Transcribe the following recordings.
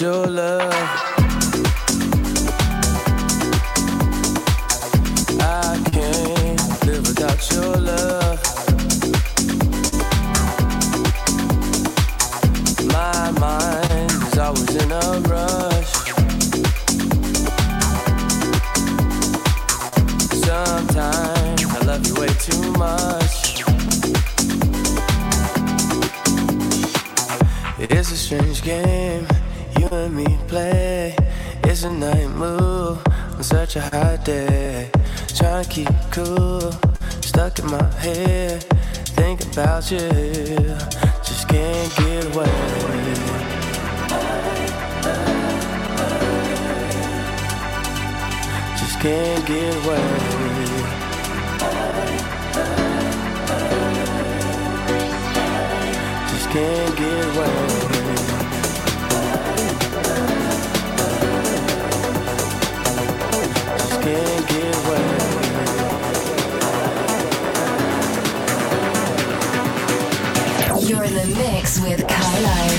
your love. just can't get away. Just can't get away. Just can't get away. with Carlisle.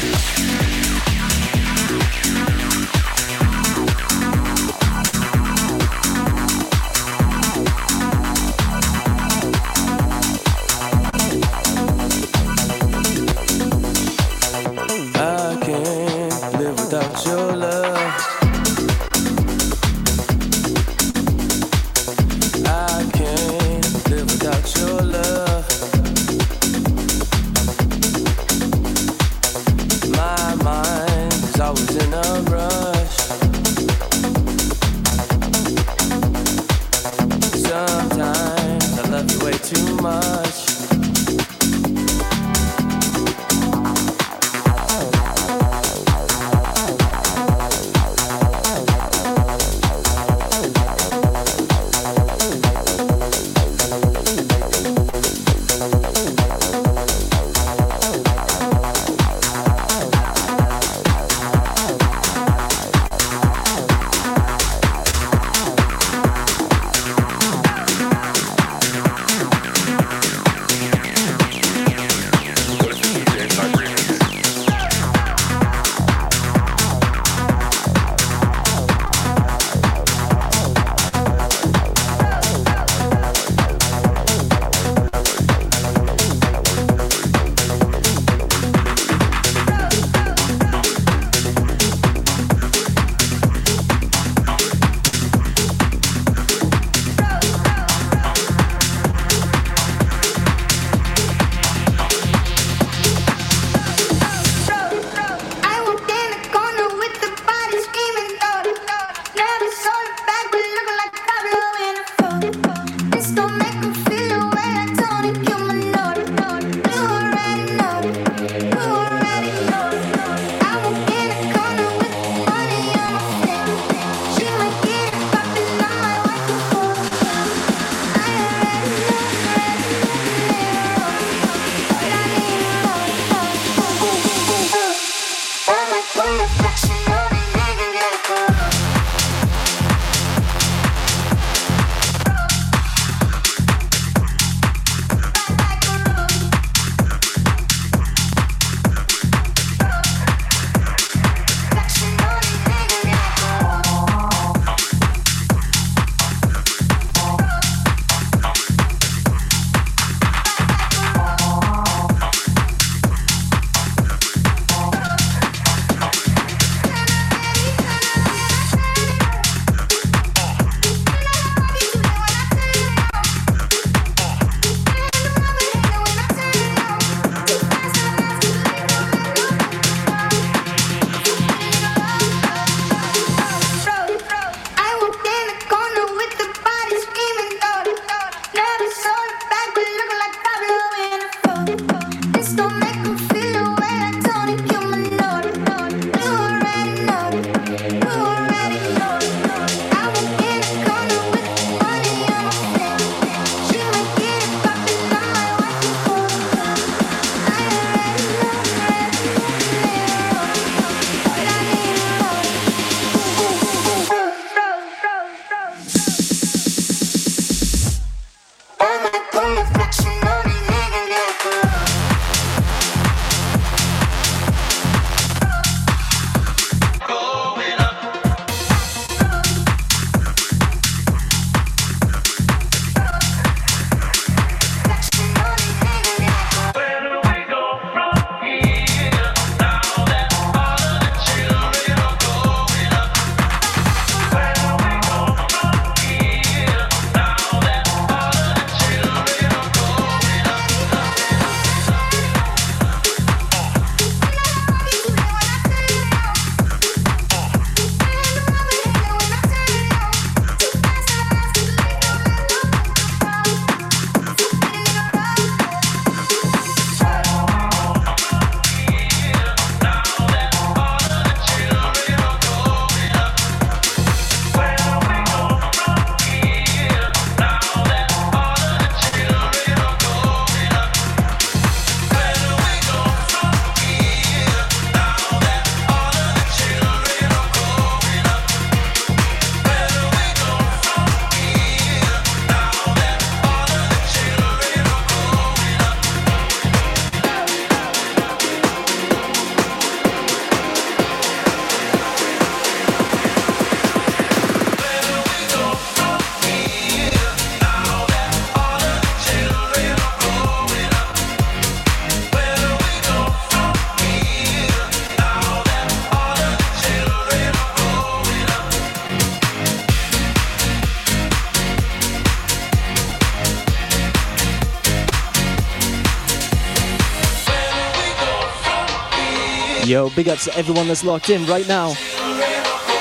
Yo, big ups to everyone that's locked in right now.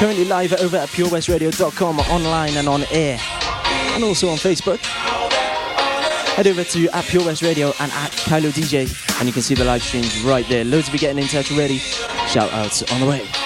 Currently live over at purewestradio.com, online and on air, and also on Facebook. Head over to at Pure West Radio and at Kailo DJ, and you can see the live streams right there. Loads of you getting in touch already. Shout outs on the way.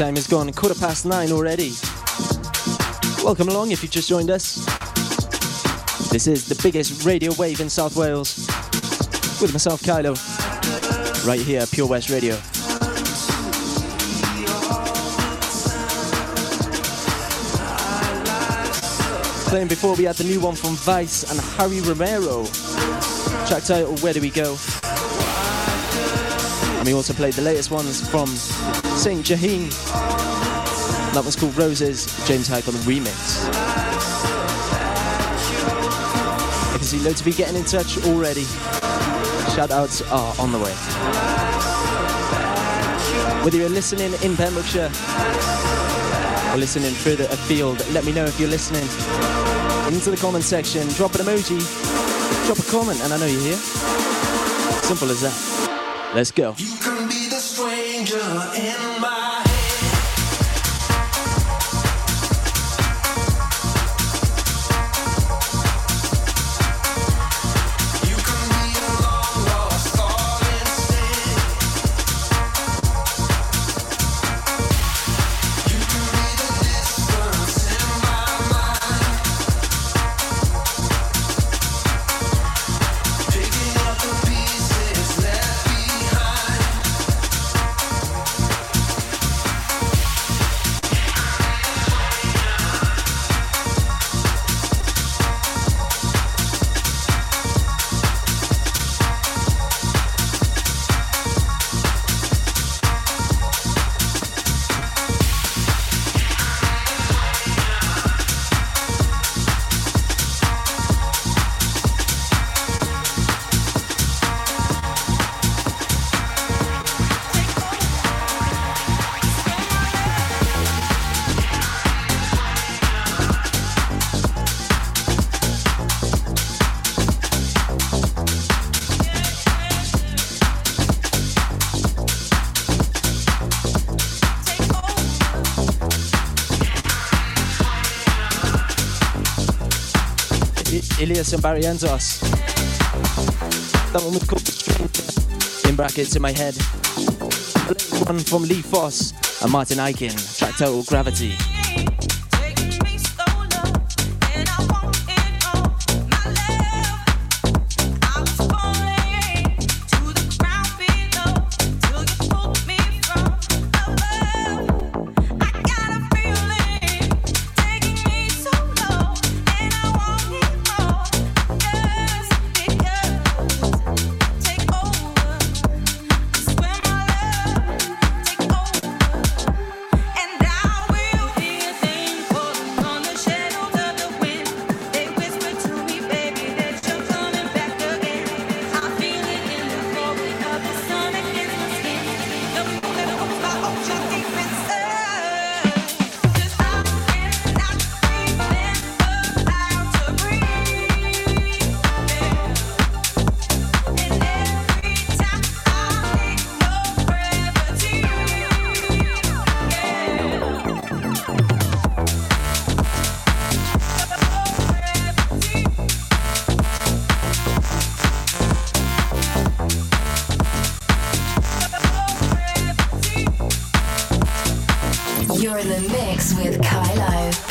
Time has gone quarter past nine already. Welcome along if you've just joined us. This is the biggest radio wave in South Wales with myself, Kailo, right here Pure West Radio. Playing before we had the new one from Vice and Harry Romero. Track title Where Do We Go? And we also played the latest ones from Saint Jaheen. That was called Roses, James Hype on the remix. I can see loads of you getting in touch already. Shout outs are on the way. Whether you're listening in Pembrokeshire or listening further afield, let me know if you're listening. Into the comment section, drop an emoji, drop a comment, and I know you're here. Simple as that. Let's go. The in Ilias and Barrientos. That one was called Stranger, in brackets in my head. One from Lee Foss and Martin Ikin, track title Gravity. the mix with Kailo.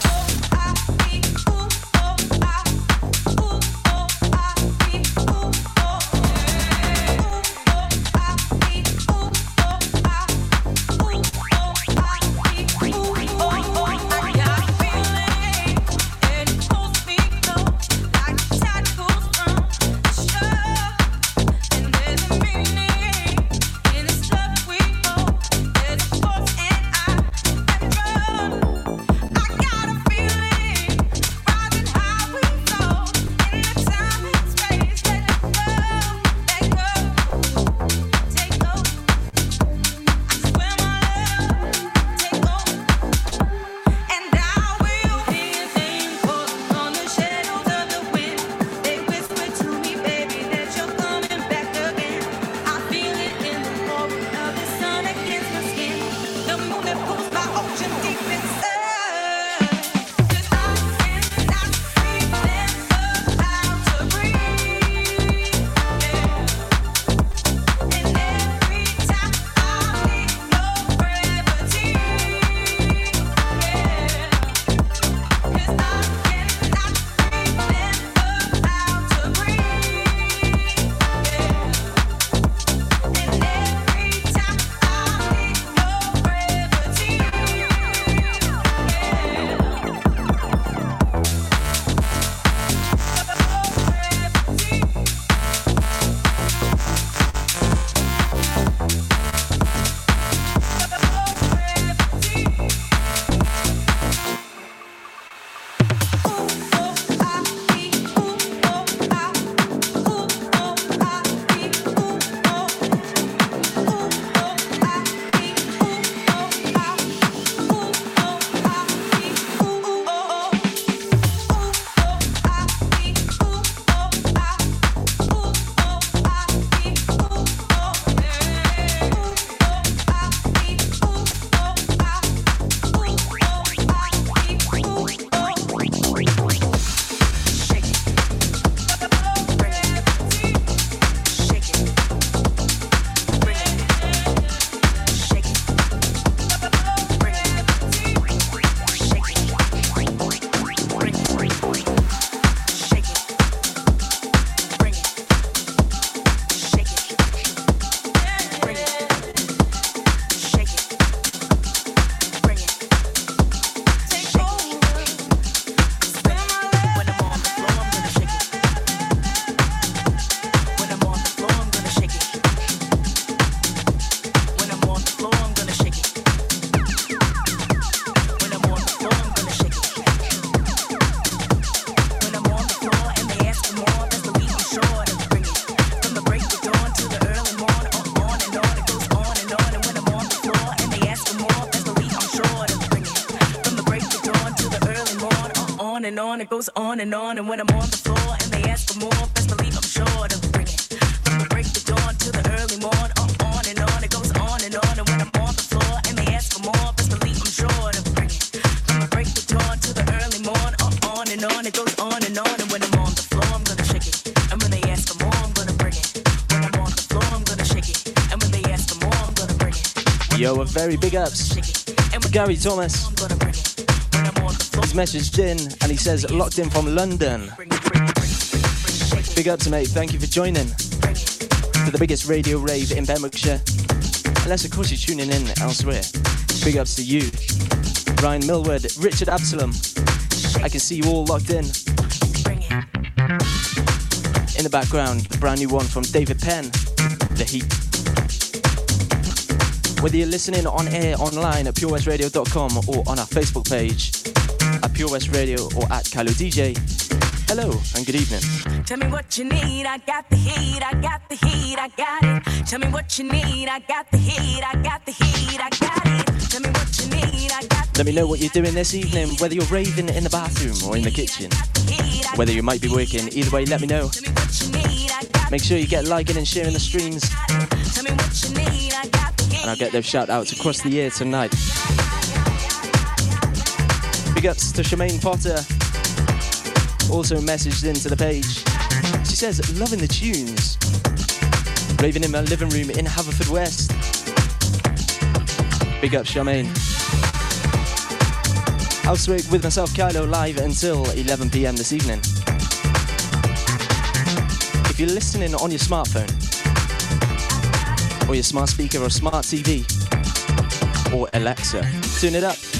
It goes on and on. And when I'm on the floor and they ask for more, best believe I'm sure to bring it. From the break of dawn to the early morn, uh, on and on, it goes on and on. And when I'm on the floor and they ask for more, best believe I'm sure to bring it. From the break of dawn to the early morn, uh, on and on, it goes on and on. And when I'm on the floor, I'm gonna shake it. And when they ask for more, I'm gonna bring it. When I'm on the floor, I'm gonna shake it. And when they ask for more, I'm gonna bring it. Yo, a very big ups. Shake it. And when Gary Thomas. He's messaged in and he says, locked in from London. Big ups, mate. Thank you for joining to the biggest radio rave in Pembrokeshire. Unless, of course, you're tuning in elsewhere. Big ups to you. Ryan Millward, Richard Absalom. I can see you all locked in. In the background, the brand new one from David Penn, The Heat. Whether you're listening on air, online at purewestradio.com or on our Facebook page Pure West Radio or at Kailo DJ, hello and good evening. Tell me what you need, I got the heat, I got the heat, I got it. Tell me what you need, I got the heat, I got the heat, I got it. Tell me what you need, I got the Let me know what you're doing this evening, whether you're raving in the bathroom or in the kitchen. Whether you might be working, either way, let me know. Tell me what you need, I got Make sure you get liking and sharing the streams, it. Tell me what you need, I got the heat. and I'll get those shout outs across the year tonight. Big ups to Charmaine Potter, also messaged into the page. She says, loving the tunes. Raving in my living room in Haverfordwest. Big up, Charmaine. Housework with myself, Kailo, live until 11 pm this evening. If you're listening on your smartphone, or your smart speaker or smart TV, or Alexa, tune it up.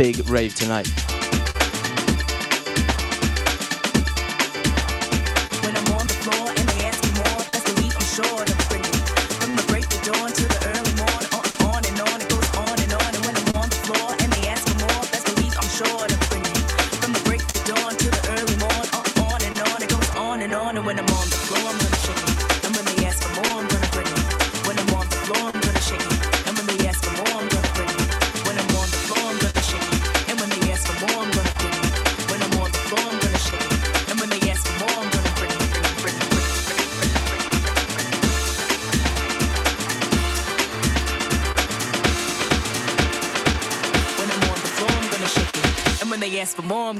Big rave tonight. When I'm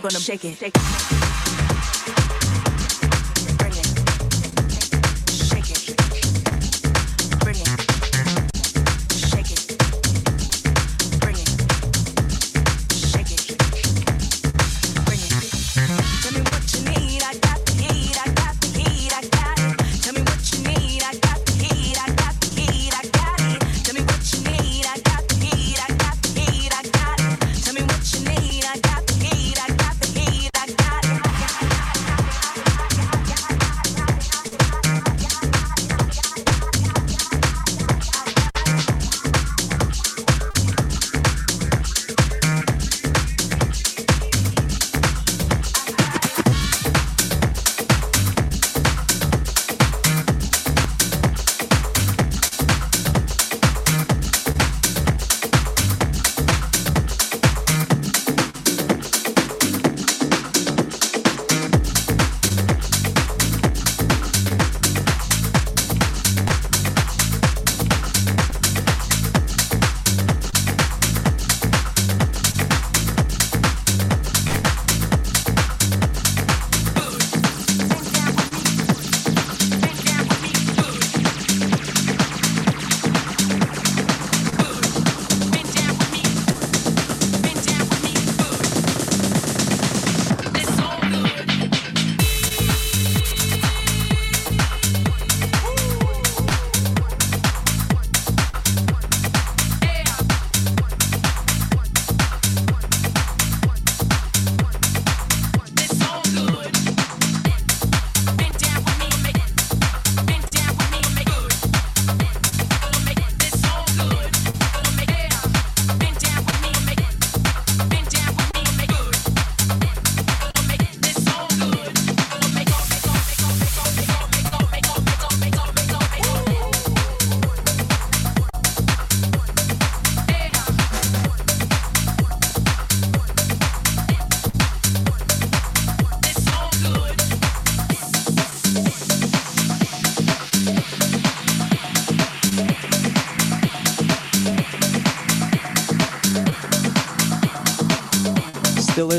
gonna shake it. Shake it.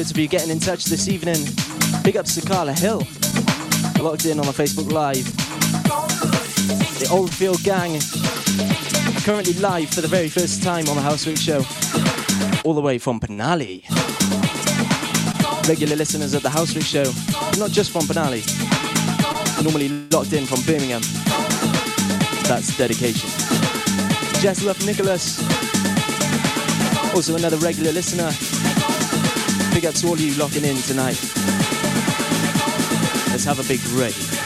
Loads of you getting in touch this evening. Big ups to Carla Hill. Locked in on the Facebook Live. The Oldfield Gang. Currently live for the very first time on the Housework Show. All the way from Penally. Regular listeners of the Housework Show. Not just from Penally. Normally locked in from Birmingham. That's dedication. Jess Love Nicholas. Also another regular listener. Big up to all you locking in tonight. Let's have a big rave.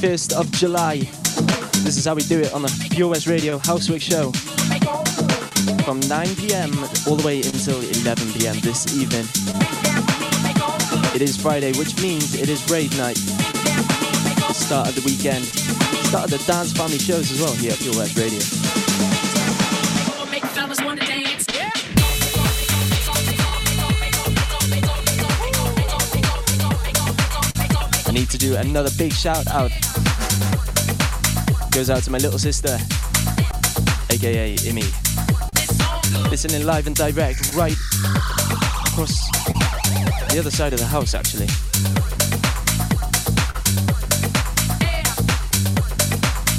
21st of July. This is how we do it on the Pure West Radio Housework Show from 9 pm all the way until 11 pm this evening. It is Friday, which means it is rave night. Start of the weekend, start of the dance family shows as well here at Pure West Radio. I need to do another big shout out Goes out to my little sister, aka Imi. Listening live and direct right across the other side of the house, actually.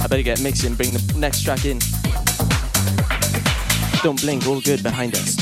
I better get mixing, bring the next track in. Don't blink, all good behind us.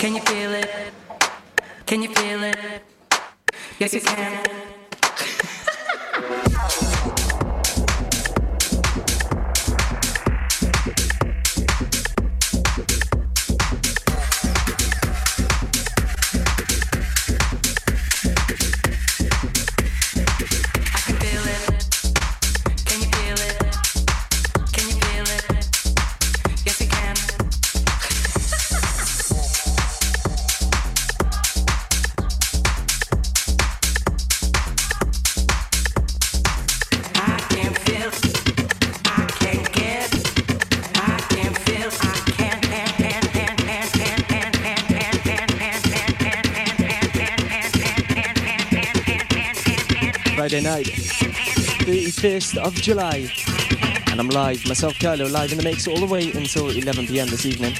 Can you feel it? Can you feel it? Yes, you can. Friday night, 31st of July. And I'm live, myself, Kailo, live in the mix all the way until 11 pm this evening.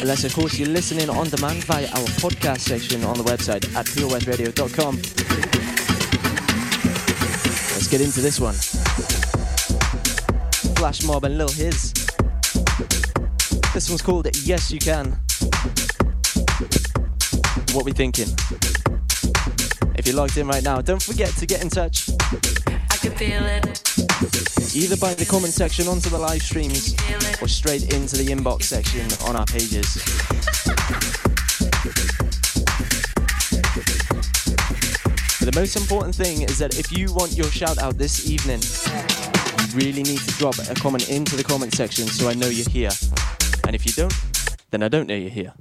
Unless, of course, you're listening on demand via our podcast section on the website at purewestradio.com. Let's get into this one. Flash Mob and Lil His. This one's called Yes You Can. What we thinking? You're logged in right now, don't forget to get in touch I can feel it. either by the comment section onto the live streams or straight into the inbox section on our pages. But the most important thing is that if you want your shout out this evening, you really need to drop a comment into the comment section so I know you're here. And if you don't, then I don't know you're here.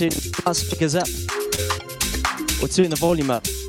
Turn the speakers up turn the volume up.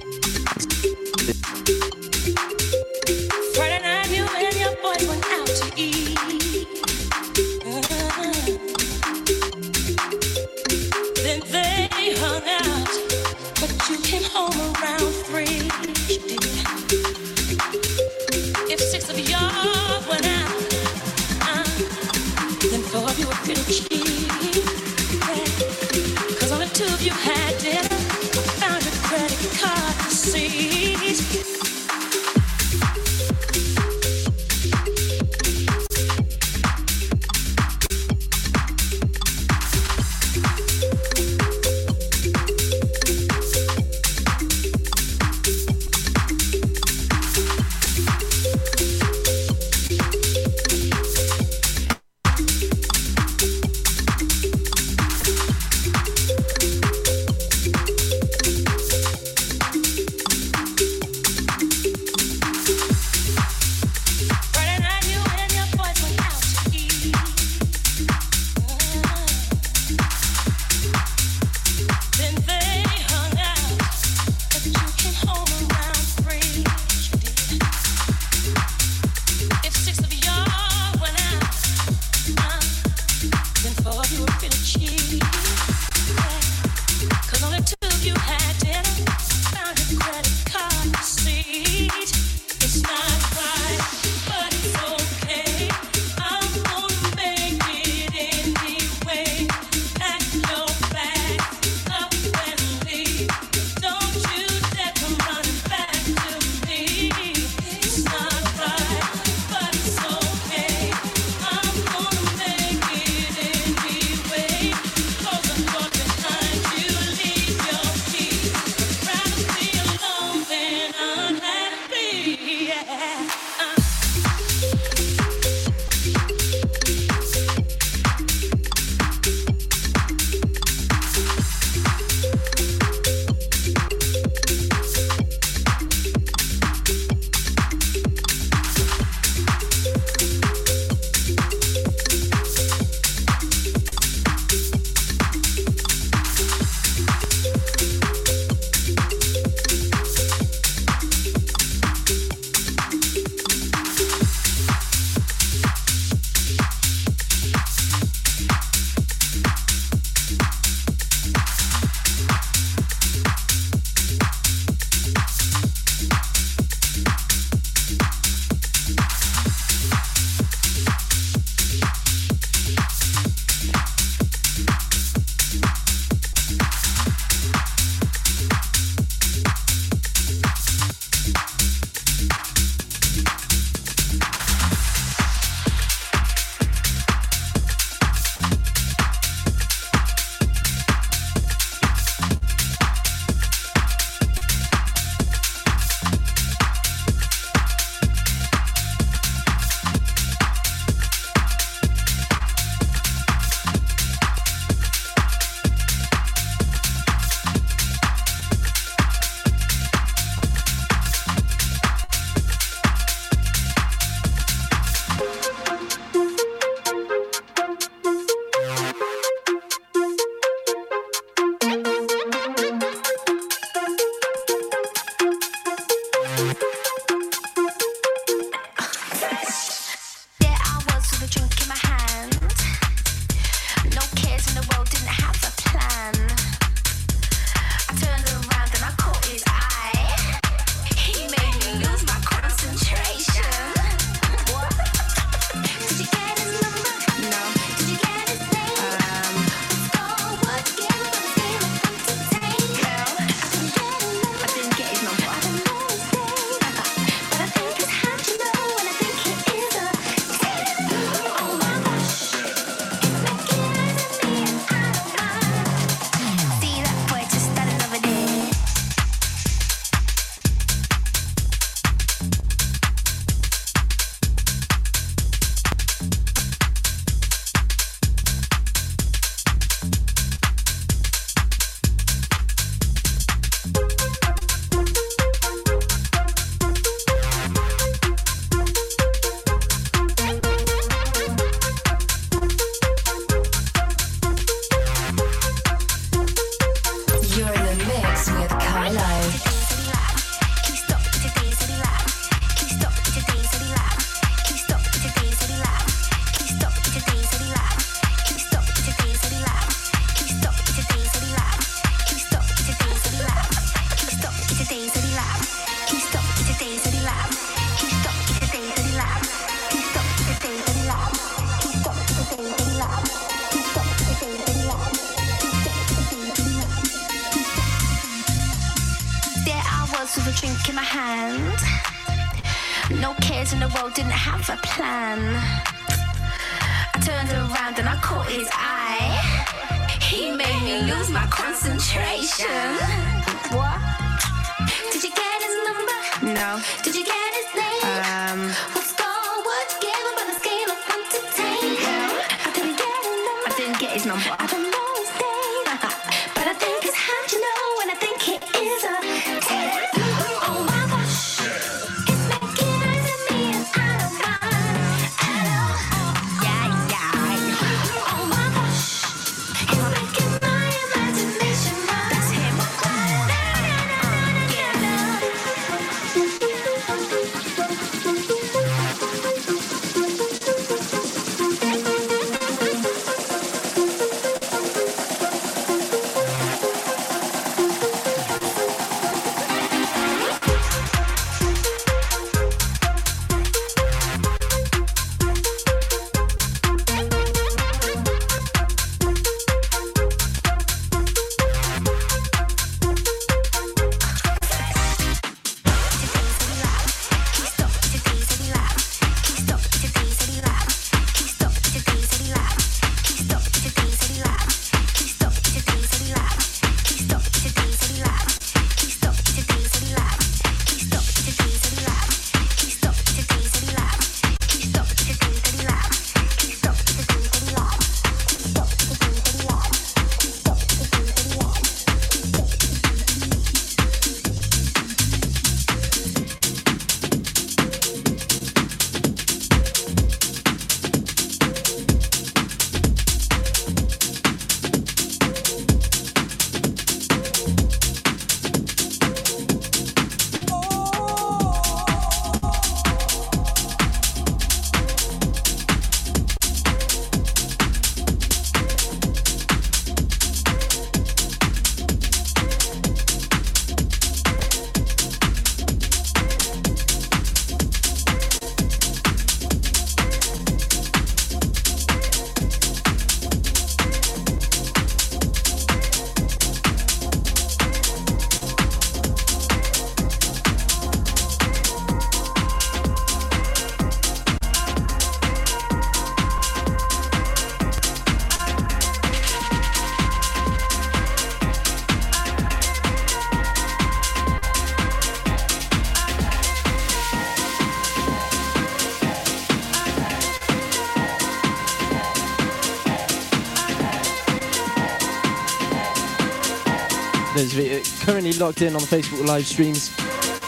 currently locked in on the Facebook live streams.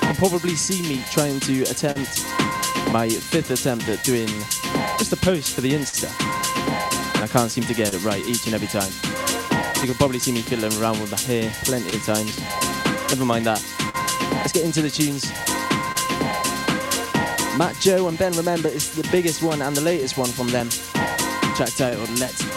You'll probably see me trying to attempt my fifth attempt at doing just a post for the Insta. I can't seem to get it right each and every time. You can probably see me fiddling around with the hair plenty of times. Never mind that. Let's get into the tunes. Matt Joe and Ben Remember is the biggest one and the latest one from them. Track titled Let's